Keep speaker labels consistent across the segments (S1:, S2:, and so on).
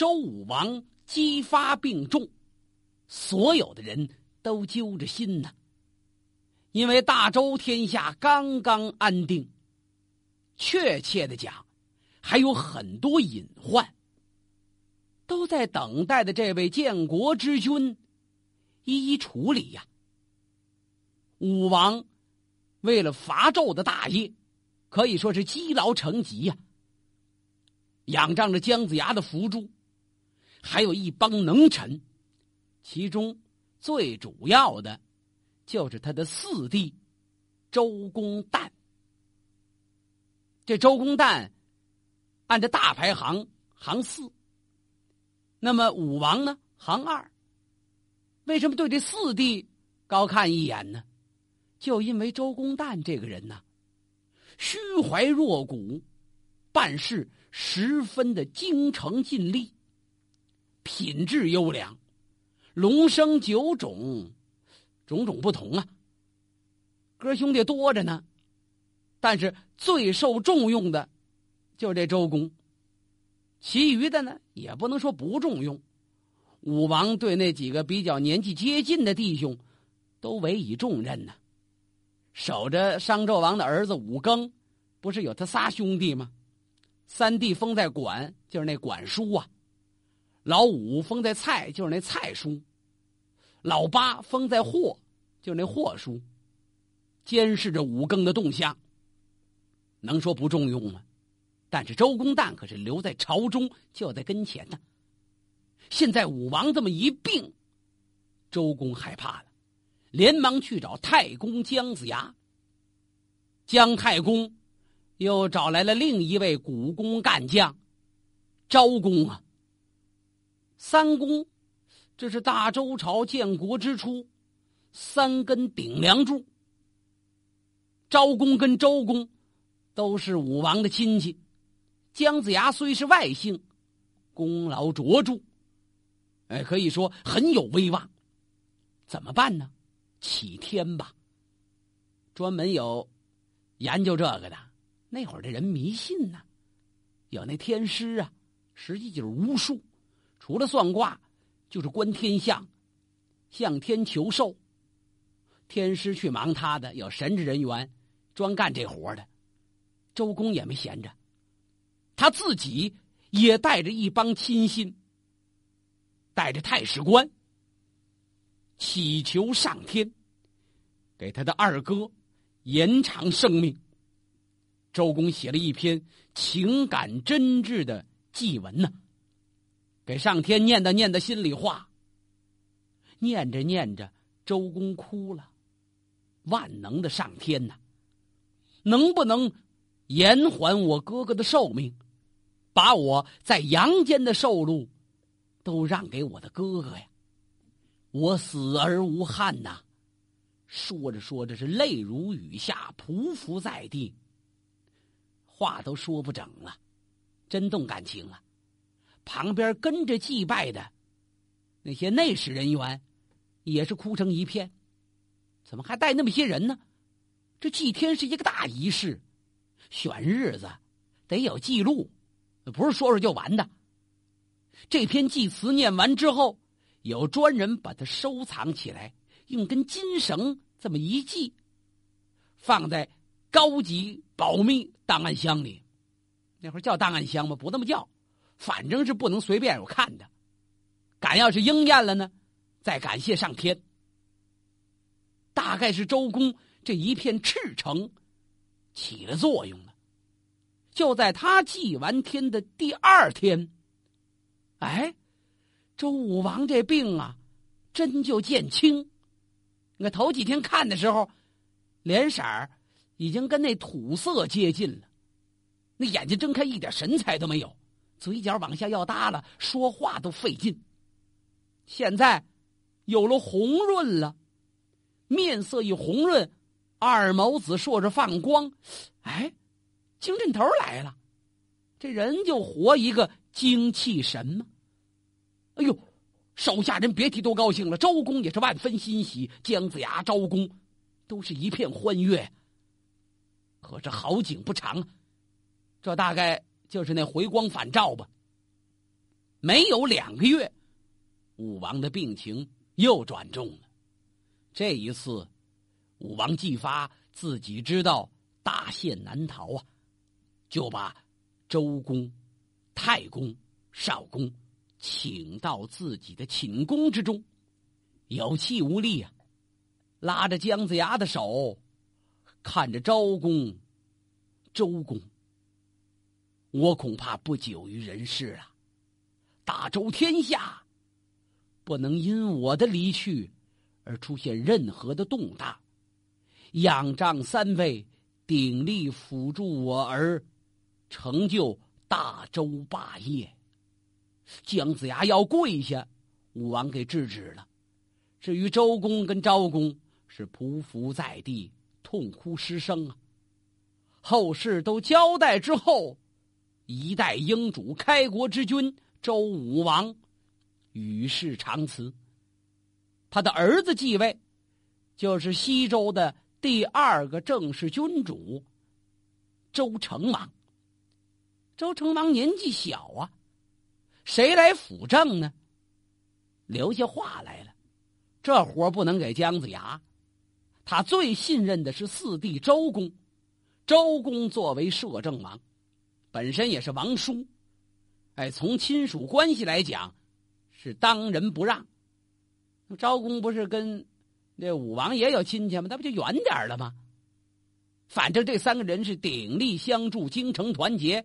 S1: 周武王姬发病重，所有的人都揪着心呢。因为大周天下刚刚安定，确切的讲，还有很多隐患，都在等待的这位建国之君一一处理呀。武王为了伐纣的大业，可以说是积劳成疾呀。仰仗着姜子牙的辅助，还有一帮能臣，其中最主要的。就是他的四弟周公旦。这周公旦按照大排行行四，那么武王呢行二。为什么对这四弟高看一眼呢？就因为周公旦这个人呢，虚怀若谷，办事十分的精诚尽力，品质优良，龙生九种。种种不同啊，哥兄弟多着呢，但是最受重用的，就这周公。其余的呢，也不能说不重用。武王对那几个比较年纪接近的弟兄，都委以重任呢。守着商纣王的儿子武庚，不是有他仨兄弟吗？三弟封在管，就是那管叔啊；老五封在蔡，就是那蔡叔。老八封在霍，就是那霍叔，监视着武庚的动向。能说不重用吗？但是周公旦可是留在朝中，就在跟前呢。现在武王这么一病，周公害怕了，连忙去找太公姜子牙。姜太公又找来了另一位古公干将昭公啊，三公。这是大周朝建国之初，三根顶梁柱。昭公跟周公都是武王的亲戚，姜子牙虽是外姓，功劳卓著，哎，可以说很有威望。怎么办呢？启天吧。专门有研究这个的。那会儿的人迷信呢，有那天师啊，实际就是巫术，除了算卦。就是观天象，向天求寿。天师去忙他的，有神职人员专干这活的。周公也没闲着，他自己也带着一帮亲信，带着太史官，祈求上天给他的二哥延长生命。周公写了一篇情感真挚的祭文呢。给上天念叨念叨心里话。念着念着，周公哭了。万能的上天呐，能不能延缓我哥哥的寿命，把我在阳间的寿禄都让给我的哥哥呀？我死而无憾呐！说着说着是泪如雨下，匍匐在地，话都说不整了，真动感情了。旁边跟着祭拜的那些内侍人员，也是哭成一片。怎么还带那么些人呢？这祭天是一个大仪式，选日子得有记录，不是说说就完的。这篇祭词念完之后，有专人把它收藏起来，用根金绳这么一系，放在高级保密档案箱里。那会儿叫档案箱吗？不那么叫。反正是不能随便有看的，敢要是应验了呢，再感谢上天。大概是周公这一片赤诚起了作用了。就在他祭完天的第二天，哎，周武王这病啊，真就见轻。你看头几天看的时候，脸色儿已经跟那土色接近了，那眼睛睁开一点神采都没有。嘴角往下要耷了，说话都费劲。现在有了红润了，面色一红润，二眸子烁着放光，哎，精神头来了，这人就活一个精气神嘛。哎呦，手下人别提多高兴了，周公也是万分欣喜，姜子牙、周公都是一片欢悦。可是好景不长，这大概。就是那回光返照吧。没有两个月，武王的病情又转重了。这一次，武王姬发自己知道大限难逃啊，就把周公、太公、少公请到自己的寝宫之中，有气无力啊，拉着姜子牙的手，看着昭公、周公，我恐怕不久于人世了。大周天下，不能因我的离去而出现任何的动荡。仰仗三位鼎力辅助我而成就大周霸业。姜子牙要跪下，武王给制止了。至于周公跟昭公，是匍匐在地，痛哭失声啊。后事都交代之后，一代英主，开国之君。周武王与世长辞，他的儿子继位，就是西周的第二个正式君主周成王。周成王年纪小啊，谁来辅政呢？留下话来了，这活不能给姜子牙，他最信任的是四弟周公。周公作为摄政王，本身也是王叔。哎，从亲属关系来讲，是当仁不让。昭公不是跟那武王也有亲戚吗？那不就远点了吗？反正这三个人是鼎力相助，京城团结，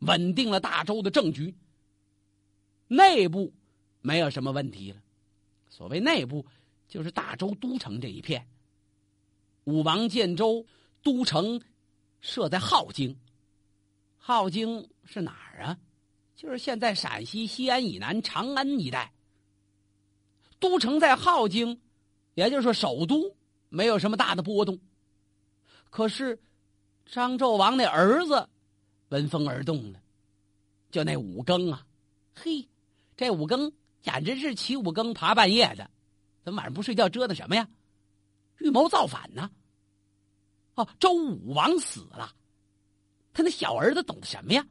S1: 稳定了大周的政局。内部没有什么问题了。所谓内部，就是大周都城这一片。武王建州都城设在镐京。镐京是哪儿啊？就是现在陕西西安以南长安一带。都城在镐京，也就是说首都，没有什么大的波动。可是张纣王那儿子闻风而动了，就那五更啊，嘿，这五更简直是起五更爬半夜的，怎么晚上不睡觉折腾什么呀？预谋造反呢？哦，周武王死了。他那小儿子懂得什么呀？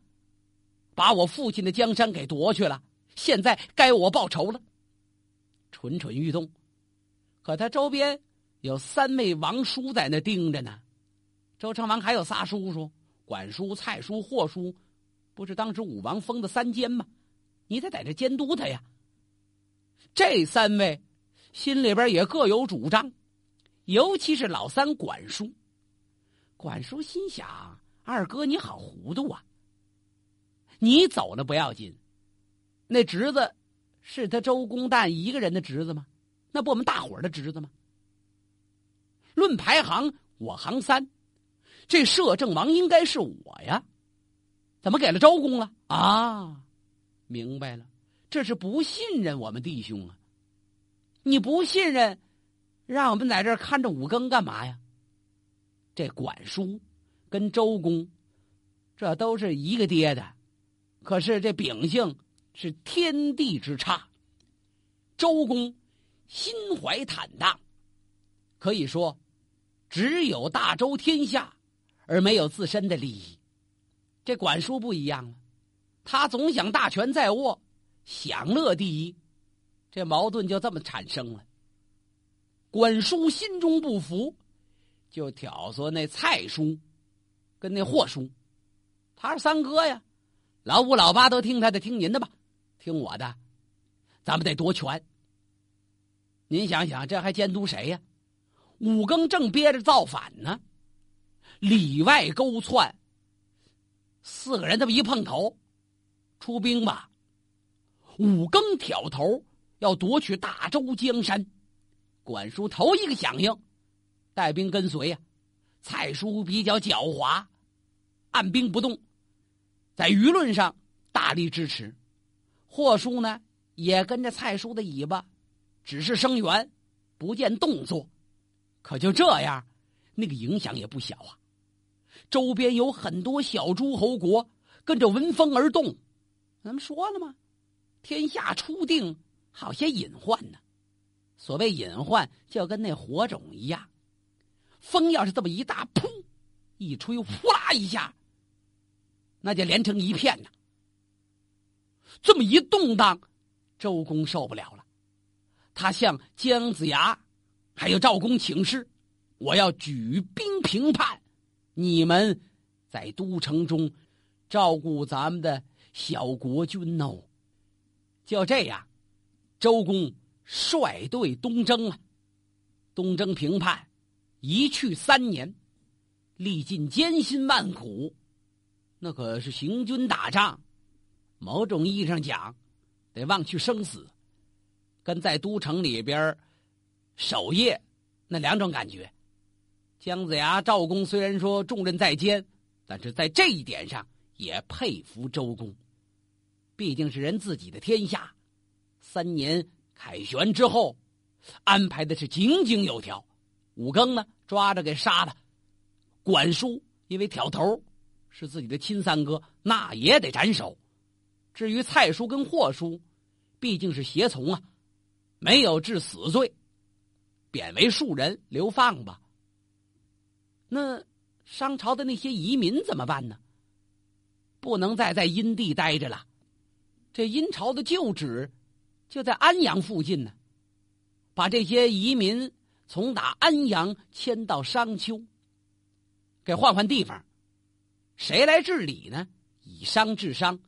S1: 把我父亲的江山给夺去了，现在该我报仇了。蠢蠢欲动，可他周边有三位王叔在那盯着呢。周成王还有仨叔叔：管叔、蔡叔、霍叔，不是当时武王封的三监吗？你得在这监督他呀。这三位心里边也各有主张，尤其是老三管叔。管叔心想。二哥，你好糊涂啊！你走了不要紧，那侄子是他周公旦一个人的侄子吗？那不我们大伙儿的侄子吗？论排行，我行三，这摄政王应该是我呀，怎么给了周公了？啊，明白了，这是不信任我们弟兄啊！你不信任，让我们在这看着五更干嘛呀？这管叔。跟周公，这都是一个爹的，可是这秉性是天地之差。周公心怀坦荡，可以说只有大周天下，而没有自身的利益。这管叔不一样了，他总想大权在握，享乐第一，这矛盾就这么产生了。管叔心中不服，就挑唆那蔡叔。跟那霍叔，他是三哥呀，老五老八都听他的，听您的吧，听我的，咱们得夺权。您想想，这还监督谁呀？五更正憋着造反呢，里外勾窜，四个人这么一碰头，出兵吧。五更挑头要夺取大周江山，管叔头一个响应，带兵跟随呀。蔡叔比较狡猾。按兵不动，在舆论上大力支持，霍叔呢也跟着蔡叔的尾巴，只是声援，不见动作。可就这样，那个影响也不小啊。周边有很多小诸侯国跟着闻风而动。咱们说了吗？天下初定，好些隐患呢。所谓隐患，就跟那火种一样，风要是这么一大，噗，一吹，呼啦一下。那就连成一片呐！这么一动荡，周公受不了了，他向姜子牙还有赵公请示：“我要举兵平叛，你们在都城中照顾咱们的小国君哦。”就这样，周公率队东征了。东征平叛，一去三年，历尽艰辛万苦，那可是行军打仗。某种意义上讲，得忘去生死，跟在都城里边守夜那两种感觉。姜子牙、赵公虽然说重任在肩，但是在这一点上也佩服周公。毕竟是人自己的天下，三年凯旋之后，安排的是井井有条。五更呢，抓着给杀了；管叔因为挑头，是自己的亲三哥，那也得斩首。至于蔡叔跟霍叔，毕竟是胁从啊，没有治死罪，贬为庶人，流放吧。那商朝的那些移民怎么办呢？不能再在殷地待着了。这殷朝的旧址就在安阳附近呢，把这些移民从打安阳迁到商丘，给换换地方，谁来治理呢？以商治商。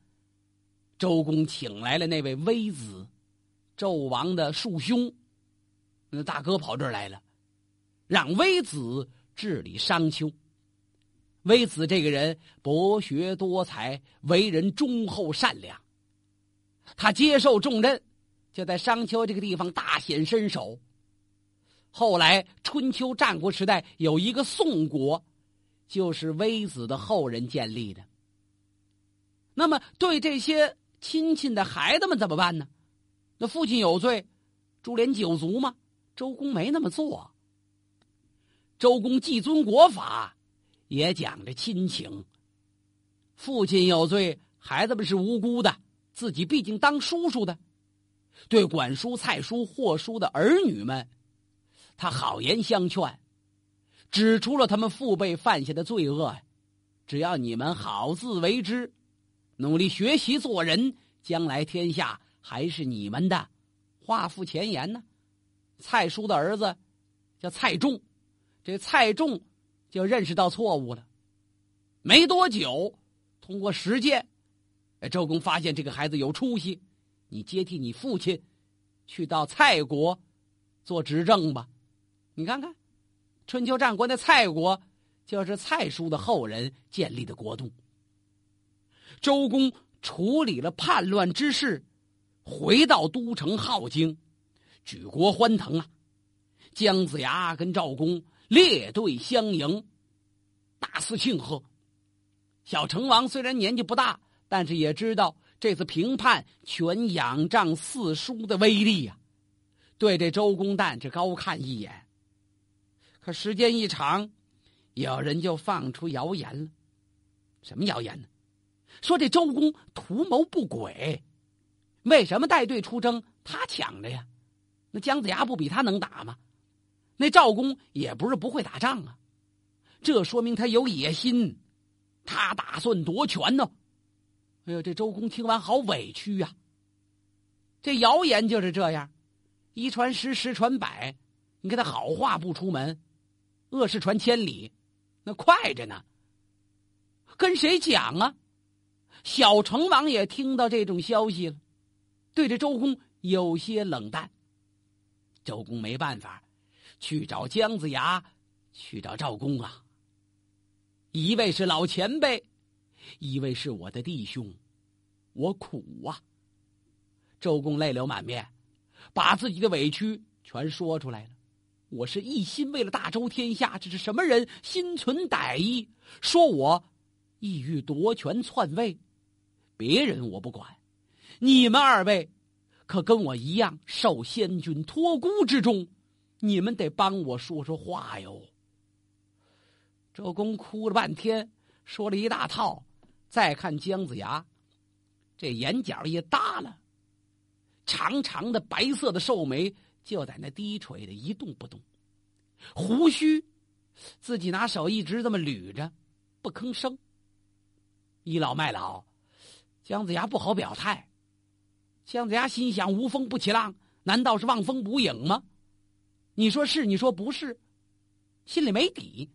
S1: 周公请来了那位微子，纣王的庶兄，那大哥跑这儿来了，让微子治理商丘。微子这个人博学多才，为人忠厚善良。他接受重任，就在商丘这个地方大显身手。后来春秋战国时代有一个宋国，就是微子的后人建立的。那么对这些。亲戚的孩子们怎么办呢？那父亲有罪，株连九族吗？周公没那么做。周公既尊国法，也讲着亲情。父亲有罪，孩子们是无辜的，自己毕竟当叔叔的，对管叔、蔡叔、霍叔的儿女们，他好言相劝，指出了他们父辈犯下的罪恶。只要你们好自为之。努力学习做人，将来天下还是你们的。画附前言呢。蔡叔的儿子叫蔡仲，这蔡仲就认识到错误了。没多久，通过实践，周公发现这个孩子有出息，你接替你父亲，去到蔡国做执政吧。你看看，春秋战国的蔡国，就是蔡叔的后人建立的国度。周公处理了叛乱之事，回到都城镐京，举国欢腾啊！姜子牙跟赵公列队相迎，大肆庆贺。小成王虽然年纪不大，但是也知道这次平叛全仰仗四叔的威力呀，对这周公旦是高看一眼。可时间一长，有人就放出谣言了，什么谣言呢？说这周公图谋不轨，为什么带队出征？他抢着呀，那姜子牙不比他能打吗？那赵公也不是不会打仗啊，这说明他有野心，他打算夺权呢。哎呦，这周公听完好委屈呀。这谣言就是这样，一传十，十传百，你看他好话不出门，恶事传千里，那快着呢。跟谁讲啊？小成王也听到这种消息了，对着周公有些冷淡。周公没办法，去找姜子牙，去找赵公啊。一位是老前辈，一位是我的弟兄，我苦啊。周公泪流满面，把自己的委屈全说出来了。我是一心为了大周天下，这是什么人心存歹意，说我意欲夺权篡位。别人我不管，你们二位可跟我一样受先君托孤之重，你们得帮我说说话哟。周公哭了半天，说了一大套，再看姜子牙，这眼角也耷了，长长的白色的寿眉就在那低垂的一动不动，胡须自己拿手一直这么捋着，不吭声，倚老卖老。姜子牙不好表态，姜子牙心想：无风不起浪，难道是望风捕影吗？你说是，你说不是，心里没底。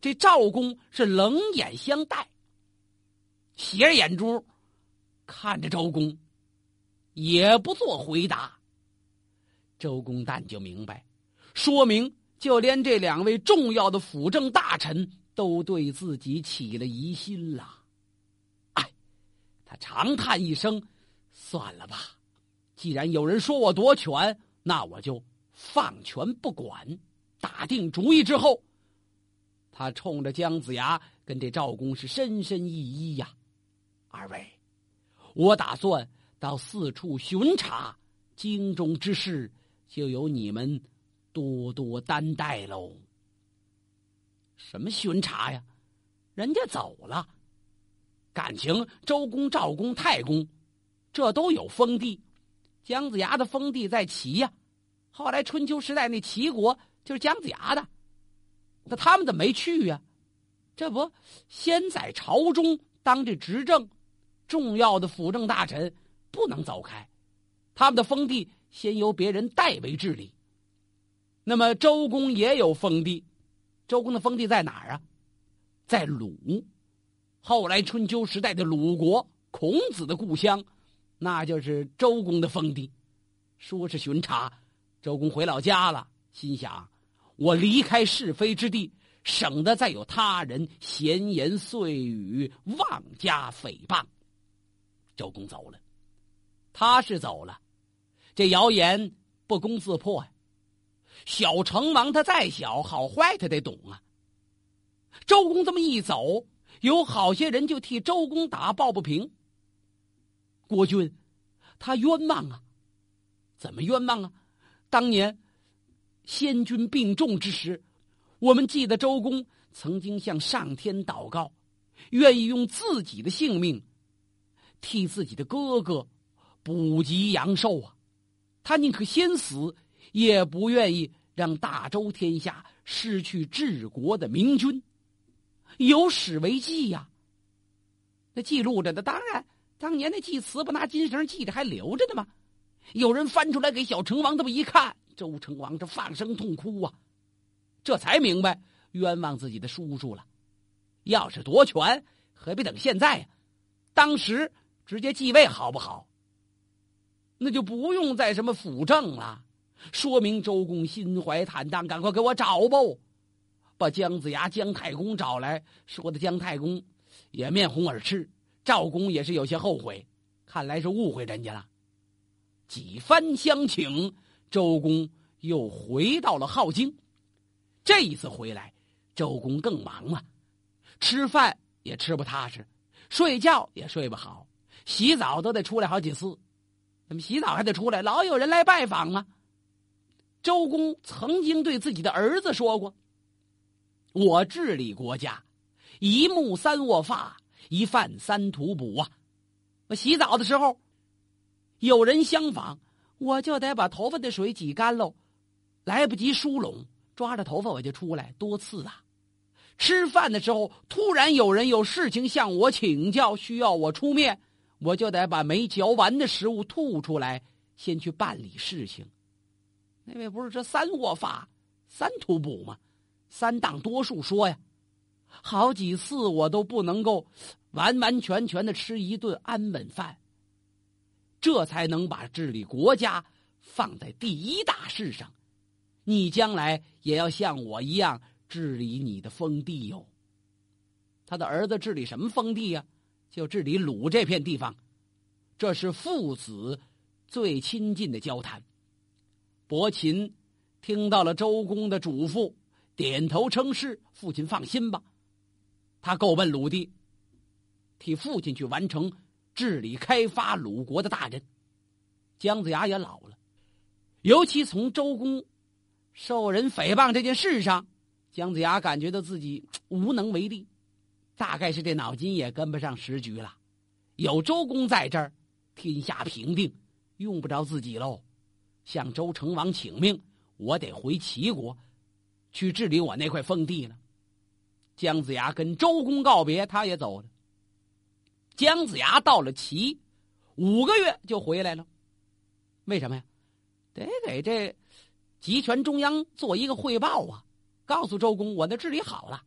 S1: 这赵公是冷眼相待，斜着眼珠看着周公，也不做回答。周公旦就明白，说明就连这两位重要的辅政大臣都对自己起了疑心了。哎，他长叹一声：“算了吧，既然有人说我夺权，那我就放权不管。”打定主意之后。他冲着姜子牙跟这赵公是深深一揖呀，二位，我打算到四处巡查，京中之事就由你们多多担待喽。什么巡查呀？人家走了，感情周公、赵公、太公，这都有封地，姜子牙的封地在齐呀。后来春秋时代那齐国就是姜子牙的。那他们怎么没去呀？这不，先在朝中当这执政，重要的辅政大臣不能走开，他们的封地先由别人代为治理。那么周公也有封地，周公的封地在哪儿啊？在鲁，后来春秋时代的鲁国，孔子的故乡，那就是周公的封地。说是巡查，周公回老家了，心想。我离开是非之地，省得再有他人闲言碎语、妄加诽谤。周公走了，他是走了，这谣言不攻自破呀。小成王他再小，好坏他得懂啊。周公这么一走，有好些人就替周公打抱不平。国君，他冤枉啊！怎么冤枉啊？当年。先君病重之时，我们记得周公曾经向上天祷告，愿意用自己的性命替自己的哥哥补给阳寿啊！他宁可先死，也不愿意让大周天下失去治国的明君。有史为记呀！那记录着的，当然当年那祭词不拿金绳系着，还留着呢吗？有人翻出来给小成王这么一看。周成王这放声痛哭啊，这才明白冤枉自己的叔叔了。要是夺权，何必等现在呀？当时直接继位好不好？那就不用再什么辅政了。说明周公心怀坦荡，赶快给我找吧。把姜子牙、姜太公找来，说的姜太公也面红耳赤，赵公也是有些后悔，看来是误会人家了。几番相请。周公又回到了镐京，这一次回来，周公更忙了，吃饭也吃不踏实，睡觉也睡不好，洗澡都得出来好几次。怎么洗澡还得出来？老有人来拜访啊。周公曾经对自己的儿子说过：“我治理国家，一木三卧发，一饭三吐哺啊。我洗澡的时候，有人相访。”我就得把头发的水挤干喽，来不及梳拢，抓着头发我就出来，多次啊！吃饭的时候，突然有人有事情向我请教，需要我出面，我就得把没嚼完的食物吐出来，先去办理事情。那位不是这三卧法、三吐哺吗？三档多数说呀，好几次我都不能够完完全全的吃一顿安稳饭。这才能把治理国家放在第一大事上，你将来也要像我一样治理你的封地哟。他的儿子治理什么封地呀？就治理鲁这片地方，这是父子最亲近的交谈。伯禽听到了周公的嘱咐，点头称是。父亲放心吧，他够奔鲁地，替父亲去完成。治理开发鲁国的大任，姜子牙也老了，尤其从周公受人诽谤这件事上，姜子牙感觉到自己无能为力，大概是这脑筋也跟不上时局了。有周公在这儿，天下平定，用不着自己喽。向周成王请命，我得回齐国去治理我那块封地了。姜子牙跟周公告别，他也走了。姜子牙到了齐，五个月就回来了。为什么呀？得给这集权中央做一个汇报啊，告诉周公我那治理好了。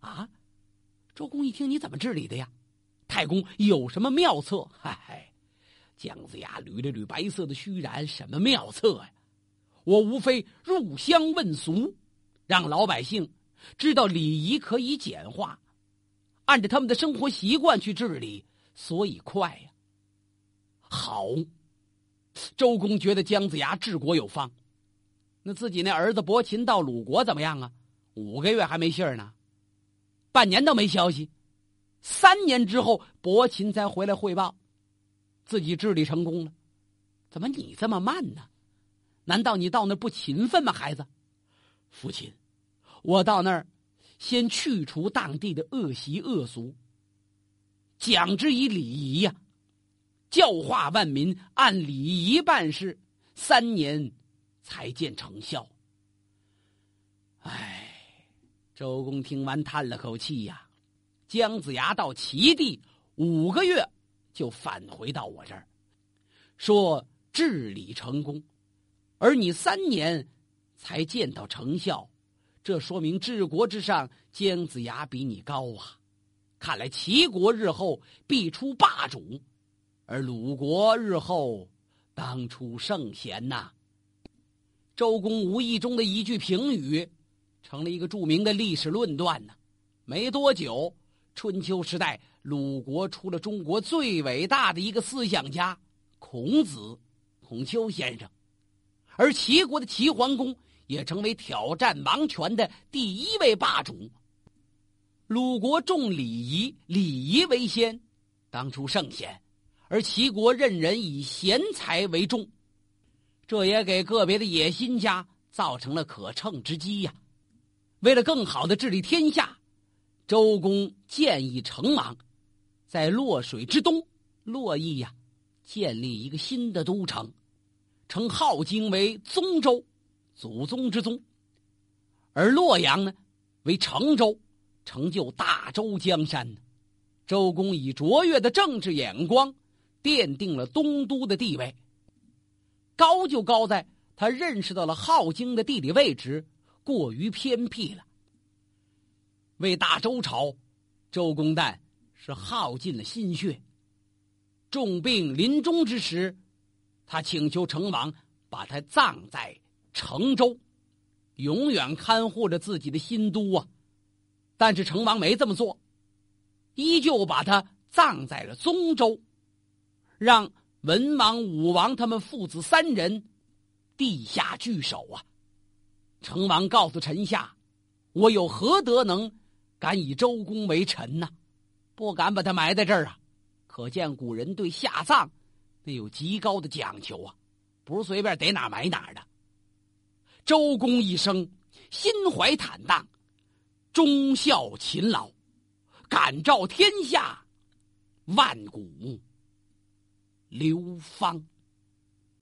S1: 啊，周公一听，你怎么治理的呀？太公有什么妙策？嗨，姜子牙捋了捋白色的须髯，什么妙策呀？我无非入乡问俗，让老百姓知道礼仪可以简化，按照他们的生活习惯去治理，所以快呀。好，周公觉得姜子牙治国有方。那自己那儿子伯禽到鲁国怎么样啊？五个月还没信儿呢，半年都没消息。三年之后，伯禽才回来汇报，自己治理成功了。怎么你这么慢呢？难道你到那不勤奋吗，孩子？父亲，我到那儿，先去除当地的恶习恶俗，讲之以礼仪呀，教化万民，按礼仪办事，三年才见成效。唉，周公听完叹了口气呀。姜子牙到齐地五个月，就返回到我这儿，说治理成功。而你三年才见到成效，这说明治国之上，姜子牙比你高啊！看来齐国日后必出霸主，而鲁国日后当出圣贤呐。周公无意中的一句评语，成了一个著名的历史论断呢。没多久，春秋时代，鲁国出了中国最伟大的一个思想家——孔子，孔丘先生。而齐国的齐桓公也成为挑战王权的第一位霸主。鲁国重礼仪，礼仪为先，当初圣贤；而齐国任人以贤才为重，这也给个别的野心家造成了可乘之机呀。为了更好的治理天下，周公建议成王在洛水之东洛邑呀建立一个新的都城。称镐京为宗周，祖宗之宗；而洛阳呢，为成周，成就大周江山。周公以卓越的政治眼光，奠定了东都的地位。高就高在他认识到了镐京的地理位置过于偏僻了。为大周朝，周公旦是耗尽了心血。重病临终之时。他请求成王把他葬在成州，永远看护着自己的新都啊！但是成王没这么做，依旧把他葬在了宗州，让文王、武王他们父子三人地下聚首啊！成王告诉臣下：“我有何德能敢以周公为臣呢？不敢把他埋在这儿啊！”可见古人对下葬。那有极高的讲究啊，不是随便逮哪埋哪的。周公一生心怀坦荡，忠孝勤劳，感召天下，万古流芳。